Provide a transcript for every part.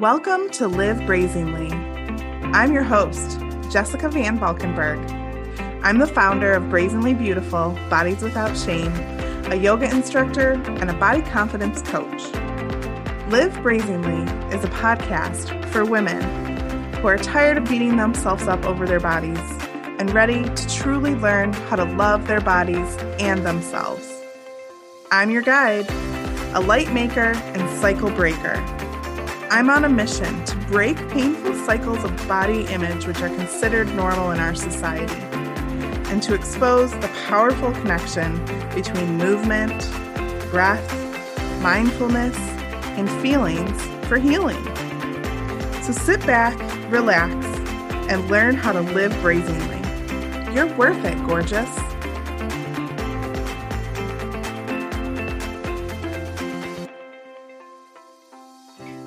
Welcome to Live Brazenly. I'm your host, Jessica Van Valkenburg. I'm the founder of Brazenly Beautiful Bodies Without Shame, a yoga instructor, and a body confidence coach. Live Brazenly is a podcast for women who are tired of beating themselves up over their bodies and ready to truly learn how to love their bodies and themselves. I'm your guide, a light maker and cycle breaker. I'm on a mission to break painful cycles of body image which are considered normal in our society and to expose the powerful connection between movement, breath, mindfulness, and feelings for healing. So sit back, relax, and learn how to live brazenly. You're worth it, gorgeous.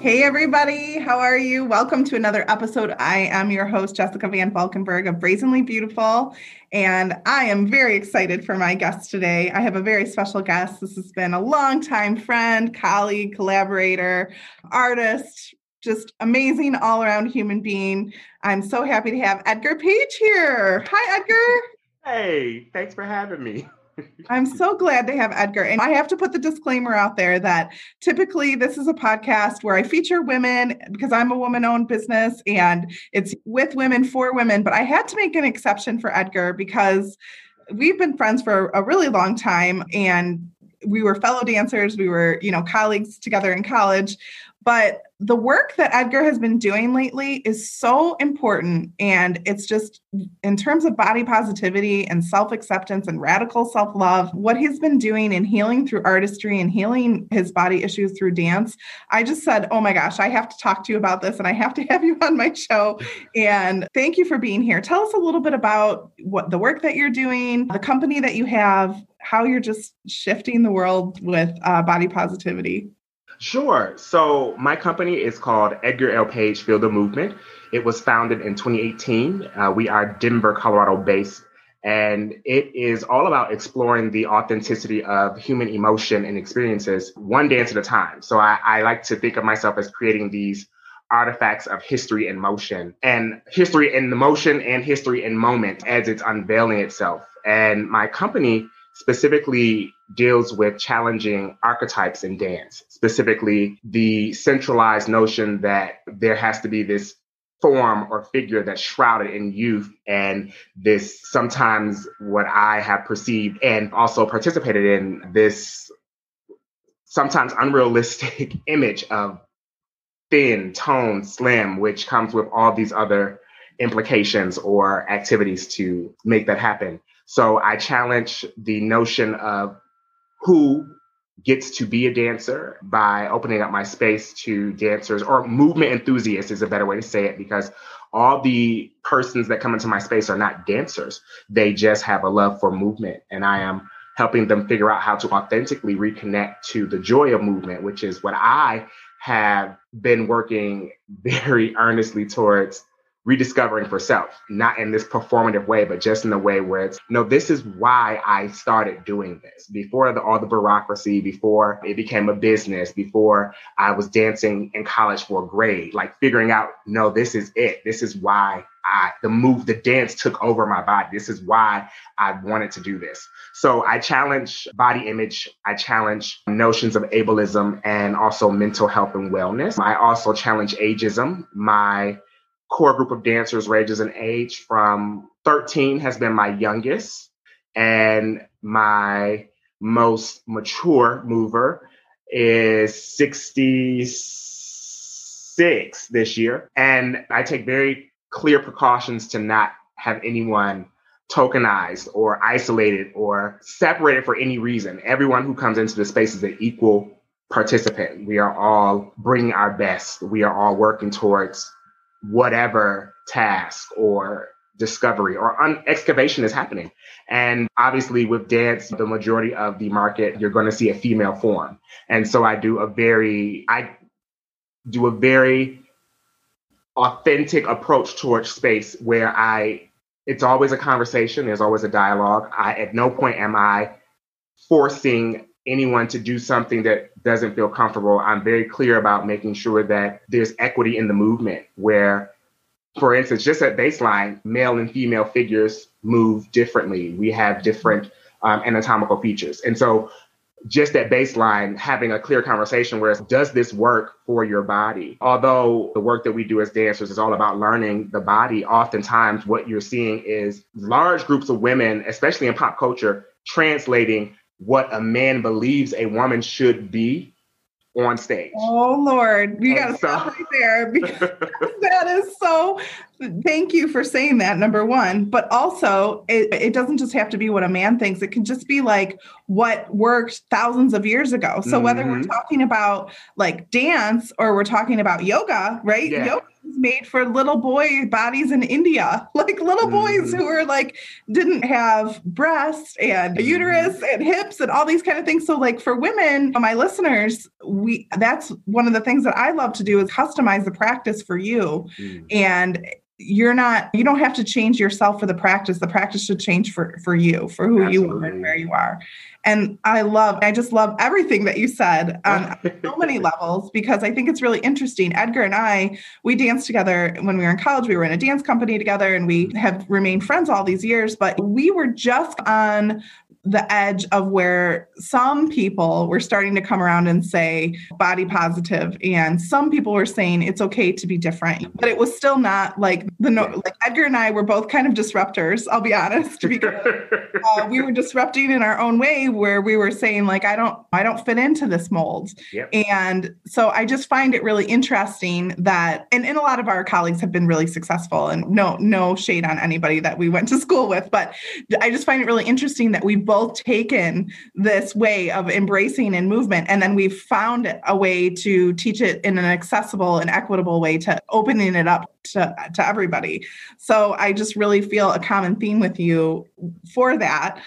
Hey, everybody. How are you? Welcome to another episode. I am your host, Jessica Van Valkenburg of Brazenly Beautiful. And I am very excited for my guest today. I have a very special guest. This has been a long-time friend, colleague, collaborator, artist, just amazing all around human being. I'm so happy to have Edgar Page here. Hi, Edgar. Hey, thanks for having me. I'm so glad to have Edgar. And I have to put the disclaimer out there that typically this is a podcast where I feature women because I'm a woman owned business and it's with women for women. But I had to make an exception for Edgar because we've been friends for a really long time and we were fellow dancers we were you know colleagues together in college but the work that Edgar has been doing lately is so important. And it's just in terms of body positivity and self acceptance and radical self love, what he's been doing in healing through artistry and healing his body issues through dance. I just said, Oh my gosh, I have to talk to you about this and I have to have you on my show. And thank you for being here. Tell us a little bit about what the work that you're doing, the company that you have, how you're just shifting the world with uh, body positivity. Sure. So my company is called Edgar L. Page Feel the Movement. It was founded in 2018. Uh, we are Denver, Colorado based, and it is all about exploring the authenticity of human emotion and experiences one dance at a time. So I, I like to think of myself as creating these artifacts of history and motion and history in the motion and history in moment as it's unveiling itself. And my company specifically deals with challenging archetypes in dance, specifically the centralized notion that there has to be this form or figure that's shrouded in youth and this sometimes what I have perceived and also participated in this sometimes unrealistic image of thin, tone, slim, which comes with all these other implications or activities to make that happen. So I challenge the notion of who gets to be a dancer by opening up my space to dancers or movement enthusiasts is a better way to say it because all the persons that come into my space are not dancers. They just have a love for movement. And I am helping them figure out how to authentically reconnect to the joy of movement, which is what I have been working very earnestly towards rediscovering for self, not in this performative way, but just in the way where it's, no, this is why I started doing this. Before the, all the bureaucracy, before it became a business, before I was dancing in college for a grade, like figuring out, no, this is it. This is why I, the move, the dance took over my body. This is why I wanted to do this. So I challenge body image. I challenge notions of ableism and also mental health and wellness. I also challenge ageism. My core group of dancers ranges in age from 13 has been my youngest, and my most mature mover is 66 this year. And I take very clear precautions to not have anyone tokenized or isolated or separated for any reason. Everyone who comes into the space is an equal participant. We are all bringing our best. We are all working towards whatever task or discovery or un- excavation is happening. And obviously, with dance, the majority of the market, you're going to see a female form. And so I do a very, I do a very authentic approach towards space where I, it's always a conversation. There's always a dialogue. I, at no point am I forcing anyone to do something that doesn't feel comfortable. I'm very clear about making sure that there's equity in the movement where for instance, just at baseline, male and female figures move differently. We have different um, anatomical features. And so just at baseline, having a clear conversation where does this work for your body? Although the work that we do as dancers is all about learning the body, oftentimes what you're seeing is large groups of women, especially in pop culture, translating what a man believes a woman should be on stage. Oh Lord, you got to so, stop right there because that is so. Thank you for saying that. Number one, but also it, it doesn't just have to be what a man thinks. It can just be like what worked thousands of years ago. So mm-hmm. whether we're mm-hmm. talking about like dance or we're talking about yoga, right? Yeah. Yoga is made for little boy bodies in India, like little boys mm-hmm. who were like didn't have breasts and mm-hmm. uterus and hips and all these kind of things. So like for women, my listeners, we that's one of the things that I love to do is customize the practice for you. Mm. And you're not you don't have to change yourself for the practice. The practice should change for for you for who Absolutely. you are and where you are. And i love i just love everything that you said on so many levels because i think it's really interesting. Edgar and i we danced together when we were in college. We were in a dance company together and we mm-hmm. have remained friends all these years but we were just on the edge of where some people were starting to come around and say body positive and some people were saying it's okay to be different. But it was still not like the no like edgar and i were both kind of disruptors i'll be honest uh, we were disrupting in our own way where we were saying like i don't i don't fit into this mold. Yep. and so i just find it really interesting that and, and a lot of our colleagues have been really successful and no no shade on anybody that we went to school with but i just find it really interesting that we both both taken this way of embracing and movement, and then we've found a way to teach it in an accessible and equitable way to opening it up to, to everybody. So I just really feel a common theme with you for that.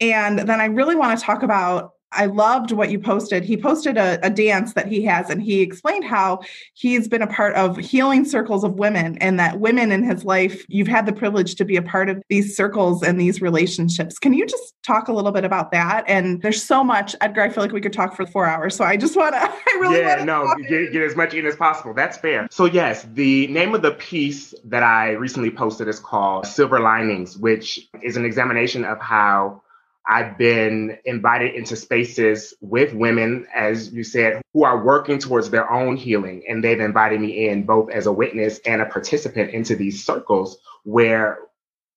And then I really want to talk about I loved what you posted. He posted a, a, dance that he has, and he explained how he's been a part of healing circles of women, and that women in his life, you've had the privilege to be a part of these circles and these relationships. Can you just talk a little bit about that? And there's so much, Edgar. I feel like we could talk for four hours, so I just want to. I really yeah, no, get, get as much in as possible. That's fair. So yes, the name of the piece that I recently posted is called "Silver Linings," which is an examination of how I've been invited into spaces with women, as you said, who are working towards their own healing. And they've invited me in both as a witness and a participant into these circles where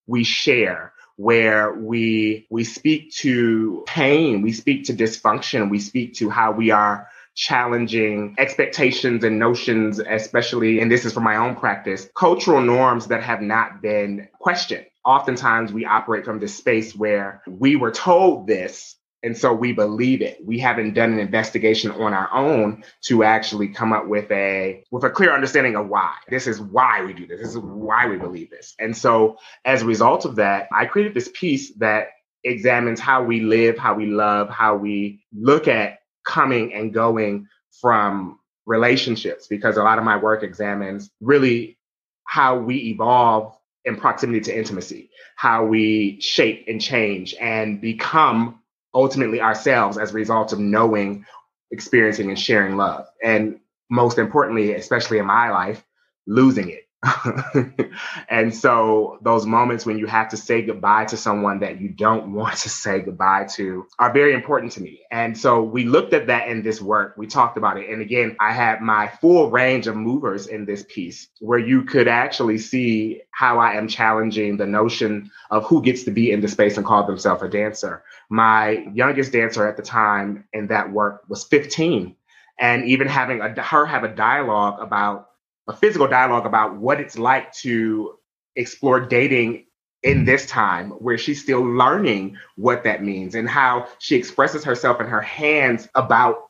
we share, where we we speak to pain, we speak to dysfunction, we speak to how we are challenging expectations and notions, especially, and this is from my own practice, cultural norms that have not been questioned oftentimes we operate from this space where we were told this and so we believe it. We haven't done an investigation on our own to actually come up with a with a clear understanding of why. This is why we do this. This is why we believe this. And so as a result of that i created this piece that examines how we live how we love how we look at coming and going from relationships because a lot of my work examines really how we evolve in proximity to intimacy, how we shape and change and become ultimately ourselves as a result of knowing, experiencing, and sharing love. And most importantly, especially in my life, losing it. and so those moments when you have to say goodbye to someone that you don't want to say goodbye to are very important to me. And so we looked at that in this work. We talked about it. And again, I had my full range of movers in this piece where you could actually see how I am challenging the notion of who gets to be in the space and call themselves a dancer. My youngest dancer at the time in that work was 15 and even having a, her have a dialogue about a physical dialogue about what it's like to explore dating in this time where she's still learning what that means and how she expresses herself in her hands about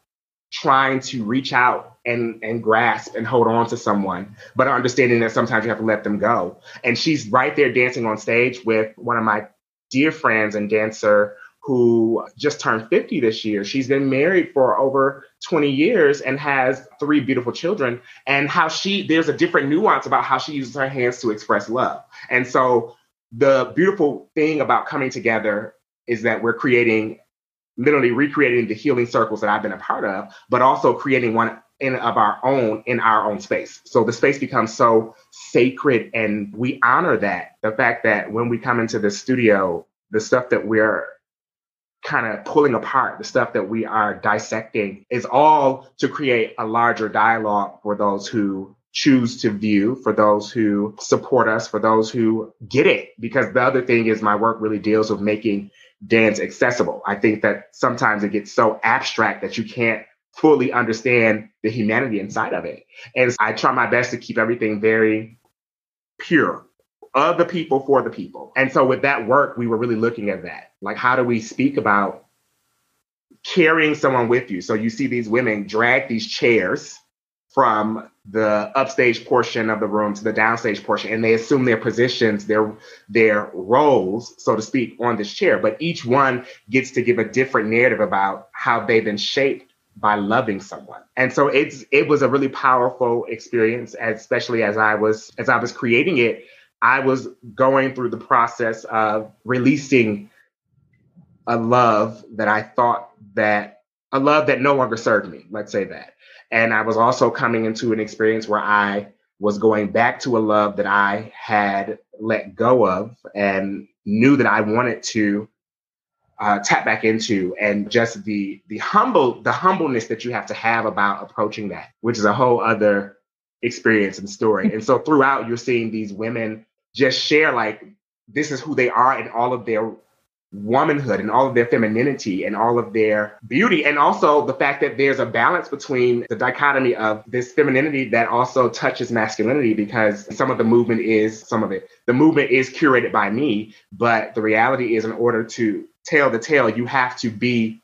trying to reach out and and grasp and hold on to someone but understanding that sometimes you have to let them go. And she's right there dancing on stage with one of my dear friends and dancer who just turned 50 this year. She's been married for over 20 years and has three beautiful children. And how she, there's a different nuance about how she uses her hands to express love. And so the beautiful thing about coming together is that we're creating literally recreating the healing circles that I've been a part of, but also creating one in of our own in our own space. So the space becomes so sacred and we honor that. The fact that when we come into the studio, the stuff that we're kind of pulling apart, the stuff that we are dissecting is all to create a larger dialogue for those who choose to view, for those who support us, for those who get it. Because the other thing is my work really deals with making dance accessible. I think that sometimes it gets so abstract that you can't fully understand the humanity inside of it. And I try my best to keep everything very pure of the people for the people. And so with that work, we were really looking at that. Like, how do we speak about carrying someone with you? So you see these women drag these chairs from the upstage portion of the room to the downstage portion and they assume their positions their their roles so to speak on this chair but each one gets to give a different narrative about how they've been shaped by loving someone and so it's it was a really powerful experience especially as i was as i was creating it i was going through the process of releasing a love that i thought that a love that no longer served me let's say that and I was also coming into an experience where I was going back to a love that I had let go of and knew that I wanted to uh, tap back into, and just the the humble the humbleness that you have to have about approaching that, which is a whole other experience and story. and so throughout, you're seeing these women just share like this is who they are and all of their womanhood and all of their femininity and all of their beauty. And also the fact that there's a balance between the dichotomy of this femininity that also touches masculinity because some of the movement is some of it the movement is curated by me. But the reality is in order to tell the tale you have to be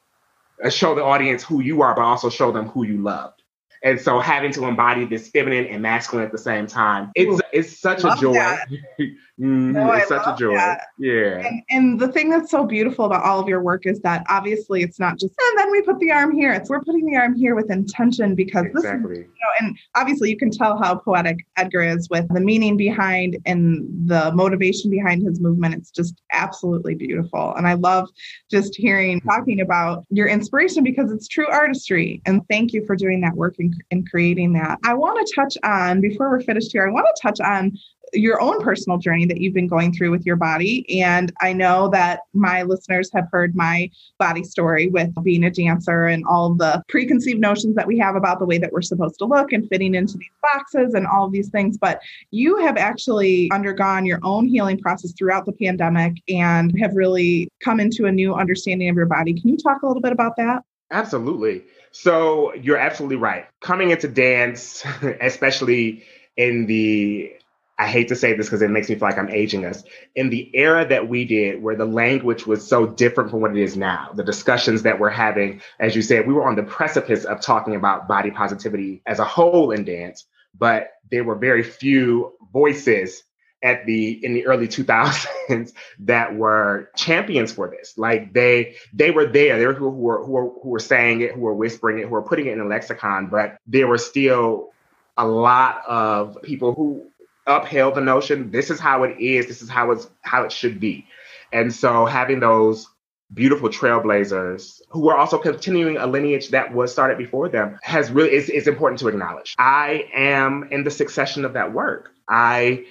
uh, show the audience who you are but also show them who you loved and so having to embody this feminine and masculine at the same time it's it's such a joy Mm-hmm. No, it's I such a joy. That. Yeah. And, and, the thing that's so beautiful about all of your work is that obviously it's not just, and then we put the arm here. It's we're putting the arm here with intention because exactly. this is, you know, and obviously you can tell how poetic Edgar is with the meaning behind and the motivation behind his movement. It's just absolutely beautiful. And I love just hearing, talking about your inspiration because it's true artistry. And thank you for doing that work and creating that. I want to touch on, before we're finished here, I want to touch on your own personal journey that you've been going through with your body. And I know that my listeners have heard my body story with being a dancer and all the preconceived notions that we have about the way that we're supposed to look and fitting into these boxes and all these things. But you have actually undergone your own healing process throughout the pandemic and have really come into a new understanding of your body. Can you talk a little bit about that? Absolutely. So you're absolutely right. Coming into dance, especially in the I hate to say this because it makes me feel like I'm aging us. In the era that we did, where the language was so different from what it is now, the discussions that we're having, as you said, we were on the precipice of talking about body positivity as a whole in dance, but there were very few voices at the in the early 2000s that were champions for this like they they were there there were who were who were, who were saying it who were whispering it who were putting it in a lexicon but there were still a lot of people who upheld the notion this is how it is, this is how it's how it should be. And so having those beautiful trailblazers who are also continuing a lineage that was started before them has really is, is important to acknowledge. I am in the succession of that work. I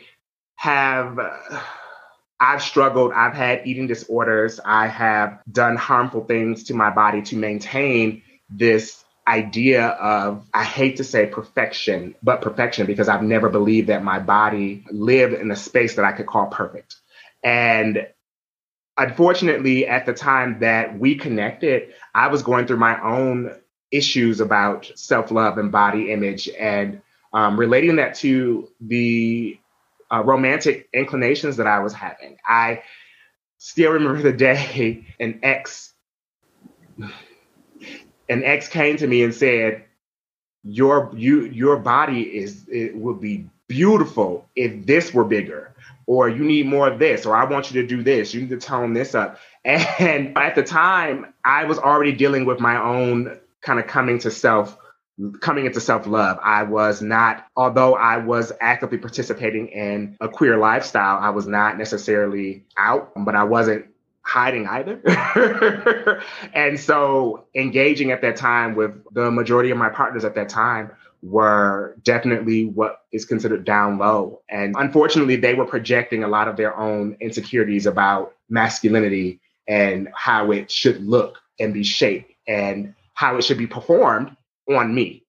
have I've struggled. I've had eating disorders. I have done harmful things to my body to maintain this idea of, I hate to say perfection, but perfection because I've never believed that my body lived in a space that I could call perfect. And unfortunately, at the time that we connected, I was going through my own issues about self love and body image and um, relating that to the uh, romantic inclinations that I was having. I still remember the day an ex an ex came to me and said, "Your you your body is it would be beautiful if this were bigger." Or you need more of this, or I want you to do this. You need to tone this up. And at the time, I was already dealing with my own kind of coming to self coming into self love. I was not, although I was actively participating in a queer lifestyle, I was not necessarily out, but I wasn't hiding either. and so engaging at that time with the majority of my partners at that time were definitely what is considered down low. And unfortunately, they were projecting a lot of their own insecurities about masculinity and how it should look and be shaped and how it should be performed on me.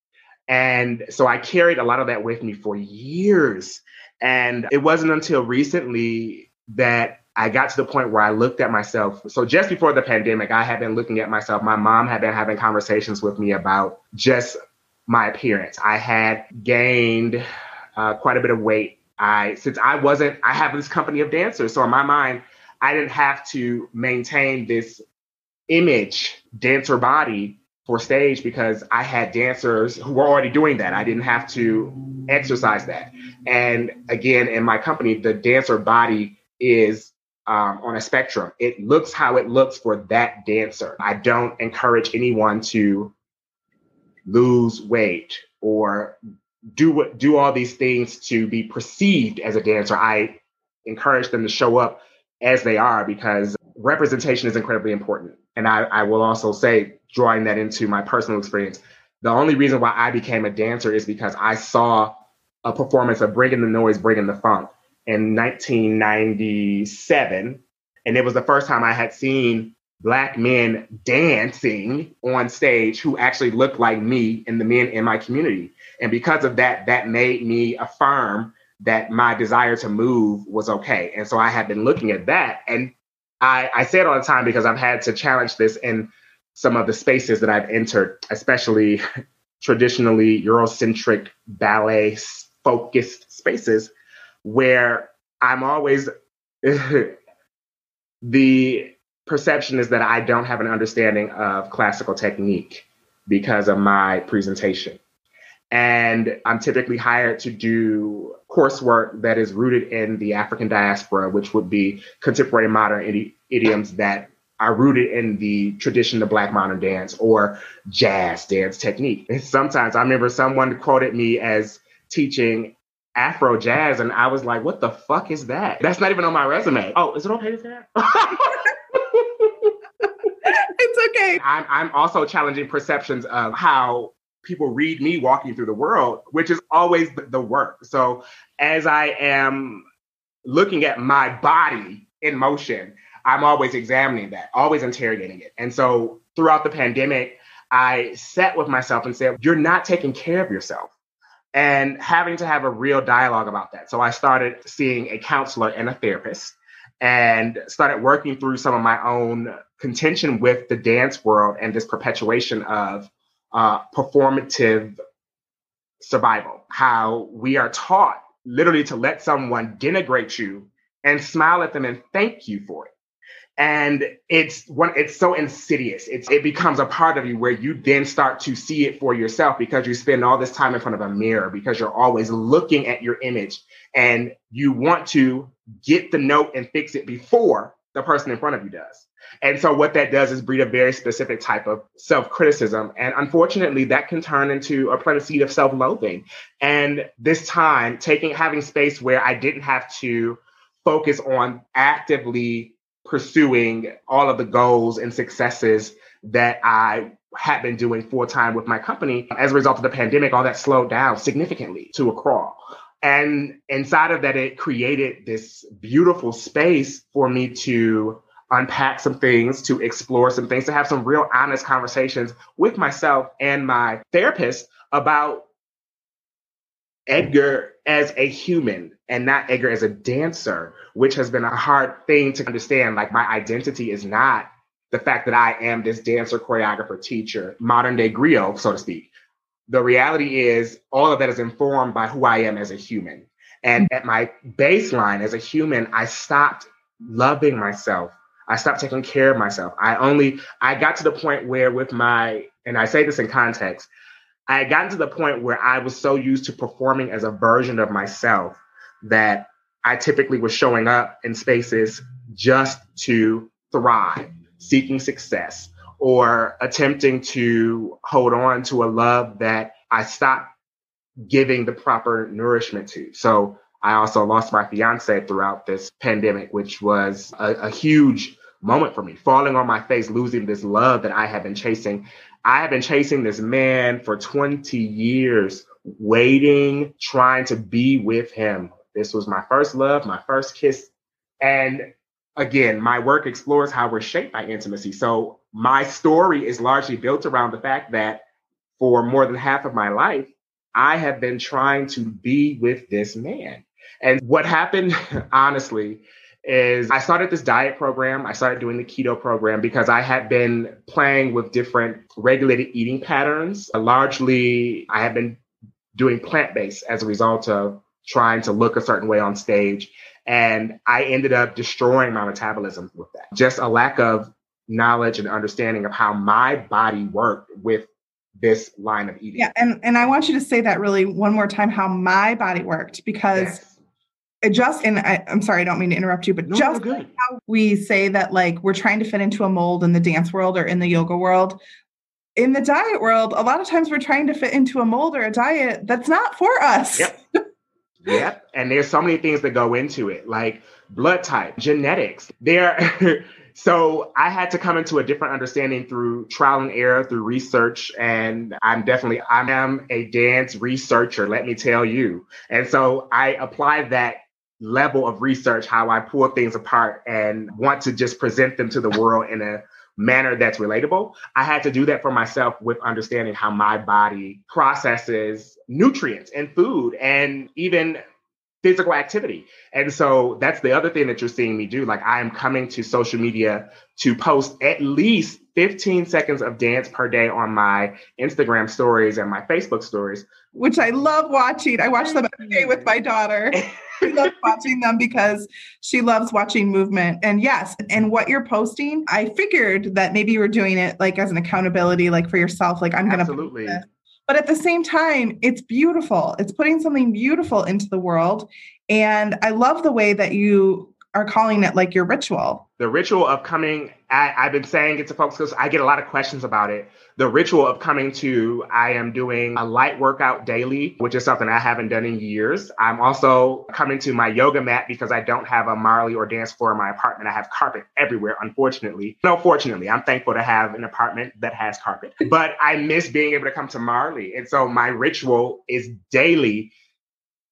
And so I carried a lot of that with me for years. And it wasn't until recently that I got to the point where I looked at myself. So just before the pandemic, I had been looking at myself. My mom had been having conversations with me about just my appearance. I had gained uh, quite a bit of weight. I since I wasn't, I have this company of dancers. So in my mind, I didn't have to maintain this image dancer body for stage because I had dancers who were already doing that. I didn't have to exercise that. And again, in my company, the dancer body is um, on a spectrum. It looks how it looks for that dancer. I don't encourage anyone to lose weight or do what do all these things to be perceived as a dancer. I encourage them to show up as they are because representation is incredibly important. And I, I will also say, drawing that into my personal experience, the only reason why I became a dancer is because I saw a performance of Bringing the Noise, Bringing the Funk in 1997. And it was the first time I had seen black men dancing on stage who actually looked like me and the men in my community. And because of that, that made me affirm that my desire to move was okay. And so I had been looking at that. And I, I say it all the time because I've had to challenge this in some of the spaces that I've entered, especially traditionally Eurocentric ballet focused spaces where I'm always the perception is that I don't have an understanding of classical technique because of my presentation. And I'm typically hired to do coursework that is rooted in the African diaspora, which would be contemporary modern idi- idioms that are rooted in the tradition of Black modern dance or jazz dance technique. And sometimes I remember someone quoted me as teaching Afro jazz, and I was like, what the fuck is that? That's not even on my resume. Oh, is it okay to say that? it's okay. I'm, I'm also challenging perceptions of how people read me walking through the world, which is always the work. So as I am looking at my body in motion, I'm always examining that, always interrogating it. And so throughout the pandemic, I sat with myself and said, You're not taking care of yourself and having to have a real dialogue about that. So I started seeing a counselor and a therapist and started working through some of my own contention with the dance world and this perpetuation of uh, performative survival. How we are taught literally to let someone denigrate you and smile at them and thank you for it and it's one it's so insidious. It's it becomes a part of you where you then start to see it for yourself because you spend all this time in front of a mirror because you're always looking at your image and you want to get the note and fix it before the person in front of you does. And so what that does is breed a very specific type of self-criticism. And unfortunately that can turn into a plant seed of self-loathing. And this time taking having space where i didn't have to focus on actively pursuing all of the goals and successes that I had been doing full time with my company. As a result of the pandemic, all that slowed down significantly to a crawl. And inside of that, it created this beautiful space for me to unpack some things, to explore some things, to have some real honest conversations with myself and my therapist about Edgar as a human and not Edgar as a dancer, which has been a hard thing to understand. Like my identity is not the fact that I am this dancer, choreographer, teacher, modern day griot, so to speak. The reality is all of that is informed by who I am as a human. And at my baseline as a human, I stopped loving myself. I stopped taking care of myself. I only, I got to the point where with my, and I say this in context, I had gotten to the point where I was so used to performing as a version of myself that I typically was showing up in spaces just to thrive, seeking success, or attempting to hold on to a love that I stopped giving the proper nourishment to. So I also lost my fiance throughout this pandemic, which was a, a huge moment for me, falling on my face, losing this love that I have been chasing. I have been chasing this man for 20 years, waiting, trying to be with him. This was my first love, my first kiss. And again, my work explores how we're shaped by intimacy. So my story is largely built around the fact that for more than half of my life, I have been trying to be with this man. And what happened, honestly, is I started this diet program. I started doing the keto program because I had been playing with different regulated eating patterns. Uh, largely, I had been doing plant based as a result of trying to look a certain way on stage. And I ended up destroying my metabolism with that. Just a lack of knowledge and understanding of how my body worked with this line of eating. Yeah, and and I want you to say that really one more time how my body worked because yes. Just and I, am sorry, I don't mean to interrupt you, but no, just like how we say that like we're trying to fit into a mold in the dance world or in the yoga world. In the diet world, a lot of times we're trying to fit into a mold or a diet that's not for us. Yep. yep. And there's so many things that go into it, like blood type, genetics. There So I had to come into a different understanding through trial and error, through research. And I'm definitely, I am a dance researcher, let me tell you. And so I applied that level of research, how I pull things apart and want to just present them to the world in a manner that's relatable. I had to do that for myself with understanding how my body processes nutrients and food and even physical activity. And so that's the other thing that you're seeing me do. Like I am coming to social media to post at least 15 seconds of dance per day on my Instagram stories and my Facebook stories. Which I love watching. I watch them every day with my daughter. I love watching them because she loves watching movement. And yes, and what you're posting, I figured that maybe you were doing it like as an accountability, like for yourself. Like I'm gonna absolutely but at the same time, it's beautiful. It's putting something beautiful into the world. And I love the way that you are calling it like your ritual. The ritual of coming, I, have been saying it to folks because I get a lot of questions about it. The ritual of coming to, I am doing a light workout daily, which is something I haven't done in years. I'm also coming to my yoga mat because I don't have a Marley or dance floor in my apartment. I have carpet everywhere, unfortunately. No, fortunately, I'm thankful to have an apartment that has carpet, but I miss being able to come to Marley. And so my ritual is daily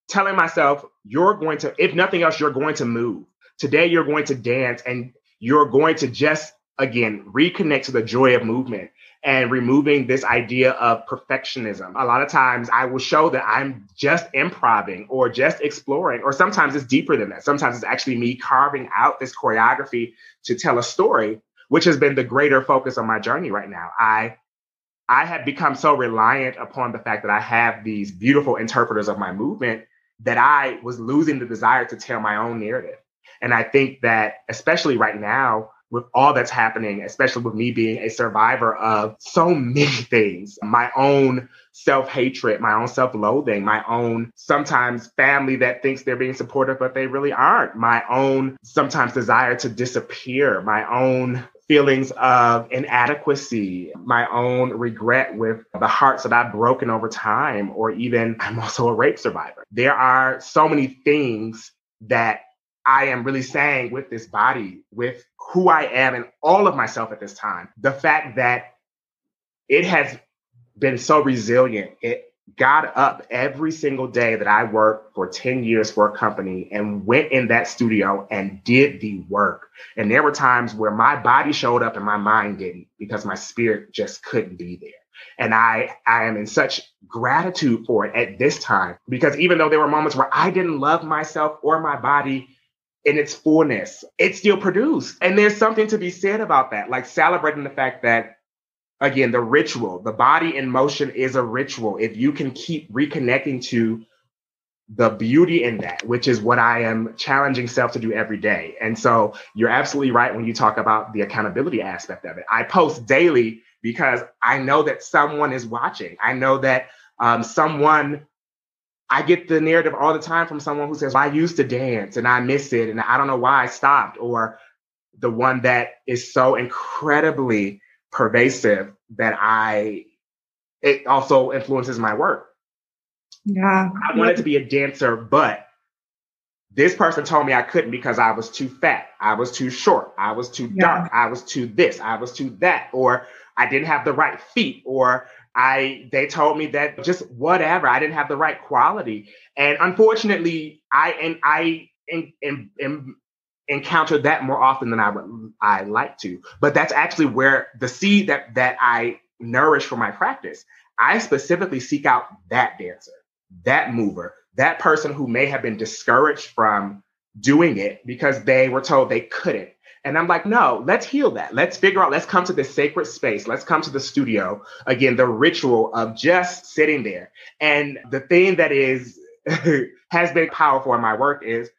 telling myself, you're going to, if nothing else, you're going to move Today, you're going to dance and you're going to just, again, reconnect to the joy of movement and removing this idea of perfectionism. A lot of times I will show that I'm just improving or just exploring, or sometimes it's deeper than that. Sometimes it's actually me carving out this choreography to tell a story, which has been the greater focus of my journey right now. I I have become so reliant upon the fact that I have these beautiful interpreters of my movement that I was losing the desire to tell my own narrative. And I think that, especially right now, with all that's happening, especially with me being a survivor of so many things, my own self hatred, my own self loathing, my own sometimes family that thinks they're being supportive, but they really aren't, my own sometimes desire to disappear, my own feelings of inadequacy, my own regret with the hearts that I've broken over time, or even I'm also a rape survivor. There are so many things that I am really saying with this body, with who I am and all of myself at this time, the fact that it has been so resilient. It got up every single day that I worked for 10 years for a company and went in that studio and did the work. And there were times where my body showed up and my mind didn't because my spirit just couldn't be there. And I, I am in such gratitude for it at this time because even though there were moments where I didn't love myself or my body in its fullness, it still produced. And there's something to be said about that, like celebrating the fact that, again, the ritual, the body in motion is a ritual. If you can keep reconnecting to the beauty in that, which is what I am challenging self to do every day. And so you're absolutely right when you talk about the accountability aspect of it. I post daily because I know that someone is watching. I know that um, someone I get the narrative all the time from someone who says, I used to dance and I miss it and I don't know why I stopped. Or the one that is so incredibly pervasive that I, it also influences my work. Yeah. I wanted to be a dancer, but this person told me I couldn't because I was too fat, I was too short, I was too dark. I was too this, I was too that, or I didn't have the right feet, or I they told me that just whatever, I didn't have the right quality. And unfortunately, I and I in, in, in encounter that more often than I would I like to. But that's actually where the seed that that I nourish for my practice. I specifically seek out that dancer, that mover, that person who may have been discouraged from doing it because they were told they couldn't. And I'm like, no, let's heal that. Let's figure out, let's come to this sacred space. Let's come to the studio. Again, the ritual of just sitting there. And the thing that is has been powerful in my work is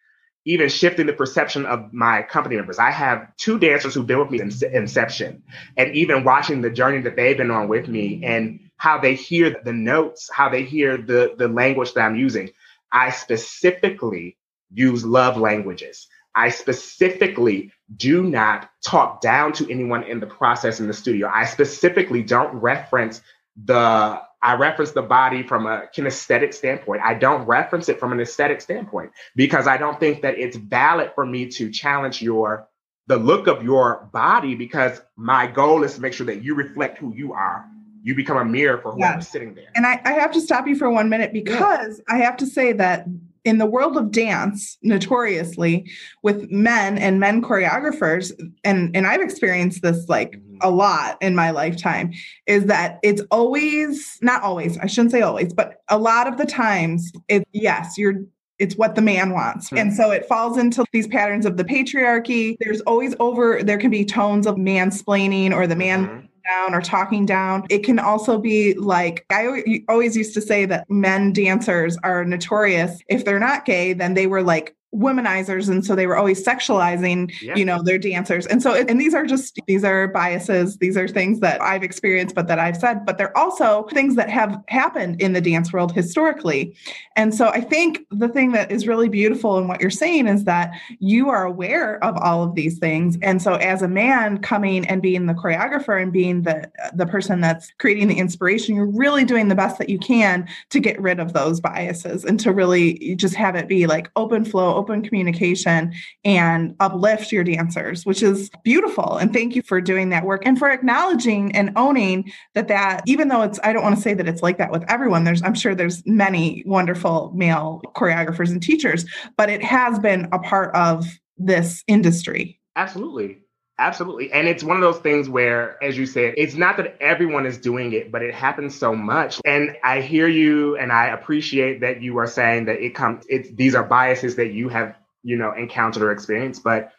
even shifting the perception of my company members. I have two dancers who've been with me since inception, and even watching the journey that they've been on with me and how they hear the notes, how they hear the, the language that I'm using. I specifically use love languages. I specifically do not talk down to anyone in the process in the studio. I specifically don't reference the I reference the body from a kinesthetic standpoint. I don't reference it from an aesthetic standpoint because I don't think that it's valid for me to challenge your the look of your body because my goal is to make sure that you reflect who you are. You become a mirror for whoever's sitting there. And I, I have to stop you for one minute because yeah. I have to say that in the world of dance, notoriously with men and men choreographers, and and I've experienced this like mm-hmm. a lot in my lifetime, is that it's always not always, I shouldn't say always, but a lot of the times, it yes, you're it's what the man wants. Mm-hmm. And so it falls into these patterns of the patriarchy. There's always over, there can be tones of mansplaining or the man mm-hmm down or talking down. It can also be like, I always used to say that men dancers are notorious. If they're not gay, then they were like womanizers and so they were always sexualizing yeah. you know their dancers. And so and these are just these are biases these are things that i've experienced but that i've said but they're also things that have happened in the dance world historically. And so i think the thing that is really beautiful in what you're saying is that you are aware of all of these things. And so as a man coming and being the choreographer and being the the person that's creating the inspiration you're really doing the best that you can to get rid of those biases and to really just have it be like open flow open communication and uplift your dancers, which is beautiful. And thank you for doing that work and for acknowledging and owning that that even though it's I don't want to say that it's like that with everyone. There's I'm sure there's many wonderful male choreographers and teachers, but it has been a part of this industry. Absolutely. Absolutely. And it's one of those things where, as you said, it's not that everyone is doing it, but it happens so much. And I hear you and I appreciate that you are saying that it comes, it's, these are biases that you have, you know, encountered or experienced, but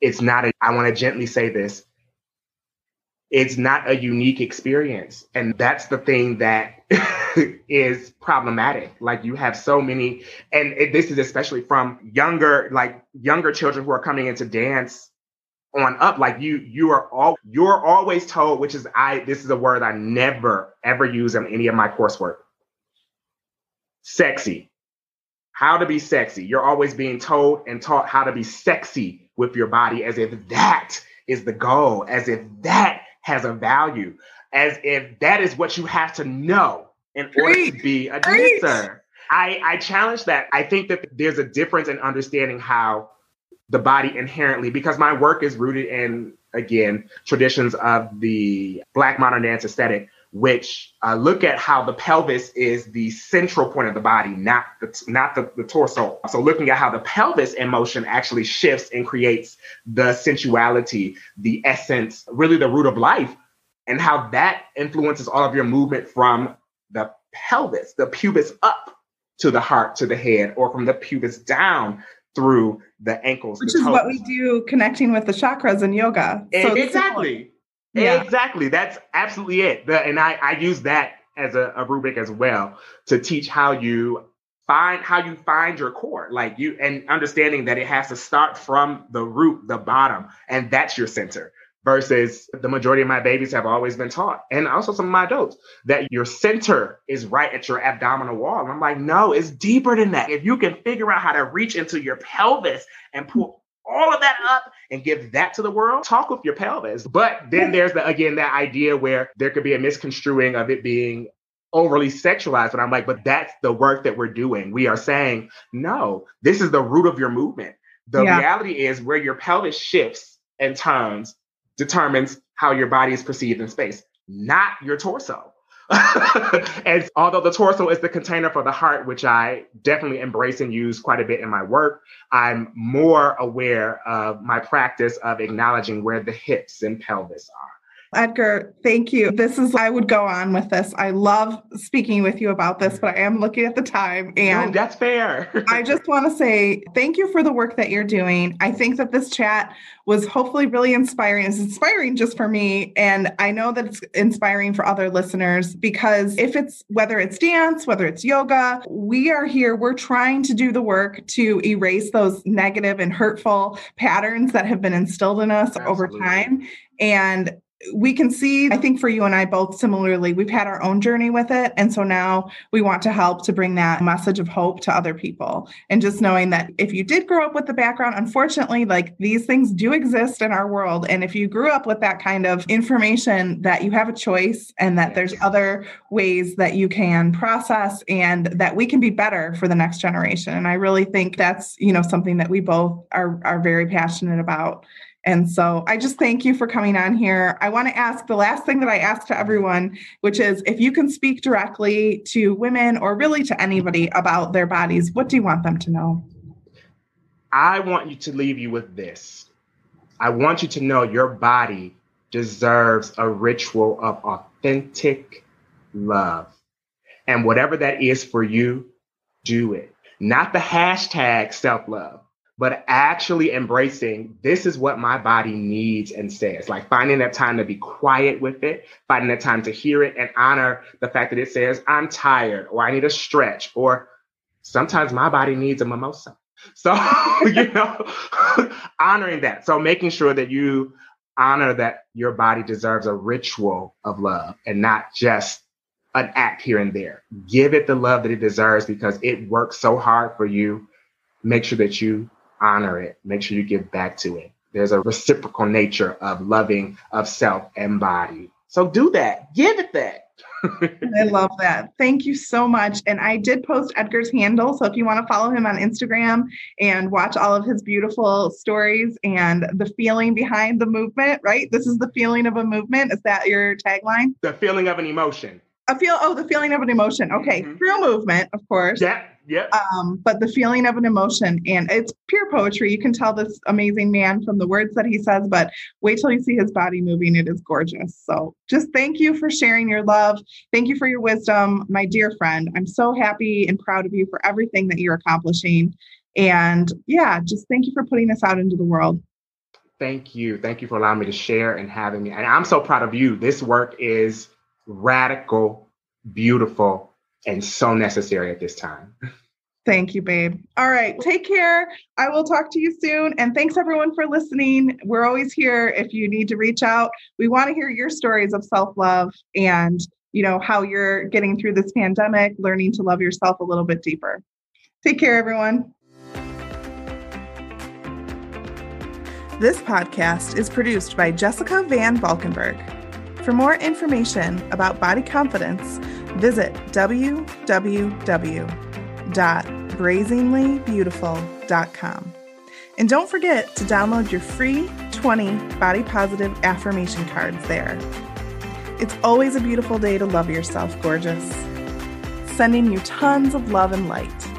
it's not, a, I want to gently say this. It's not a unique experience. And that's the thing that is problematic. Like you have so many, and it, this is especially from younger, like younger children who are coming into dance on up like you you are all you're always told which is i this is a word i never ever use in any of my coursework. Sexy. How to be sexy. You're always being told and taught how to be sexy with your body as if that is the goal as if that has a value as if that is what you have to know in order to be a dancer. I i challenge that. I think that there's a difference in understanding how the body inherently because my work is rooted in again traditions of the black modern dance aesthetic which uh, look at how the pelvis is the central point of the body not the not the, the torso. So looking at how the pelvis in motion actually shifts and creates the sensuality the essence really the root of life and how that influences all of your movement from the pelvis the pubis up to the heart to the head or from the pubis down through the ankles. Which the is what we do connecting with the chakras in yoga. So exactly. Yeah. Exactly. That's absolutely it. The, and I, I use that as a, a rubric as well to teach how you find how you find your core like you and understanding that it has to start from the root the bottom and that's your center versus the majority of my babies have always been taught, and also some of my adults, that your center is right at your abdominal wall. And I'm like, no, it's deeper than that. If you can figure out how to reach into your pelvis and pull all of that up and give that to the world, talk with your pelvis. But then there's the again that idea where there could be a misconstruing of it being overly sexualized. And I'm like, but that's the work that we're doing. We are saying, no, this is the root of your movement. The yeah. reality is where your pelvis shifts and turns determines how your body is perceived in space, not your torso. and although the torso is the container for the heart, which I definitely embrace and use quite a bit in my work, I'm more aware of my practice of acknowledging where the hips and pelvis are. Edgar, thank you. This is, I would go on with this. I love speaking with you about this, but I am looking at the time and no, that's fair. I just want to say thank you for the work that you're doing. I think that this chat was hopefully really inspiring. It's inspiring just for me. And I know that it's inspiring for other listeners because if it's whether it's dance, whether it's yoga, we are here, we're trying to do the work to erase those negative and hurtful patterns that have been instilled in us Absolutely. over time. And we can see, I think for you and I both similarly, we've had our own journey with it. And so now we want to help to bring that message of hope to other people. And just knowing that if you did grow up with the background, unfortunately, like these things do exist in our world. And if you grew up with that kind of information, that you have a choice and that there's other ways that you can process and that we can be better for the next generation. And I really think that's, you know, something that we both are, are very passionate about. And so I just thank you for coming on here. I want to ask the last thing that I ask to everyone, which is if you can speak directly to women or really to anybody about their bodies, what do you want them to know? I want you to leave you with this. I want you to know your body deserves a ritual of authentic love. And whatever that is for you, do it. Not the hashtag self love but actually embracing this is what my body needs and says. Like finding that time to be quiet with it, finding that time to hear it and honor the fact that it says, I'm tired or I need a stretch or sometimes my body needs a mimosa. So, you know, honoring that. So making sure that you honor that your body deserves a ritual of love and not just an act here and there. Give it the love that it deserves because it works so hard for you. Make sure that you honor it. Make sure you give back to it. There's a reciprocal nature of loving of self and body. So do that. Give it that. I love that. Thank you so much. And I did post Edgar's handle. So if you want to follow him on Instagram and watch all of his beautiful stories and the feeling behind the movement, right? This is the feeling of a movement. Is that your tagline? The feeling of an emotion. A feel oh, the feeling of an emotion. Okay. Mm-hmm. Through movement, of course. Yeah. Yeah. Um, but the feeling of an emotion, and it's pure poetry. You can tell this amazing man from the words that he says, but wait till you see his body moving. It is gorgeous. So just thank you for sharing your love. Thank you for your wisdom, my dear friend. I'm so happy and proud of you for everything that you're accomplishing. And yeah, just thank you for putting this out into the world. Thank you. Thank you for allowing me to share and having me. And I'm so proud of you. This work is radical, beautiful, and so necessary at this time. Thank you, babe. All right. Take care. I will talk to you soon. And thanks everyone for listening. We're always here if you need to reach out. We want to hear your stories of self love and, you know, how you're getting through this pandemic, learning to love yourself a little bit deeper. Take care, everyone. This podcast is produced by Jessica Van Valkenburg. For more information about body confidence, visit www.brazenlybeautiful.com. And don't forget to download your free 20 body positive affirmation cards there. It's always a beautiful day to love yourself, gorgeous. Sending you tons of love and light.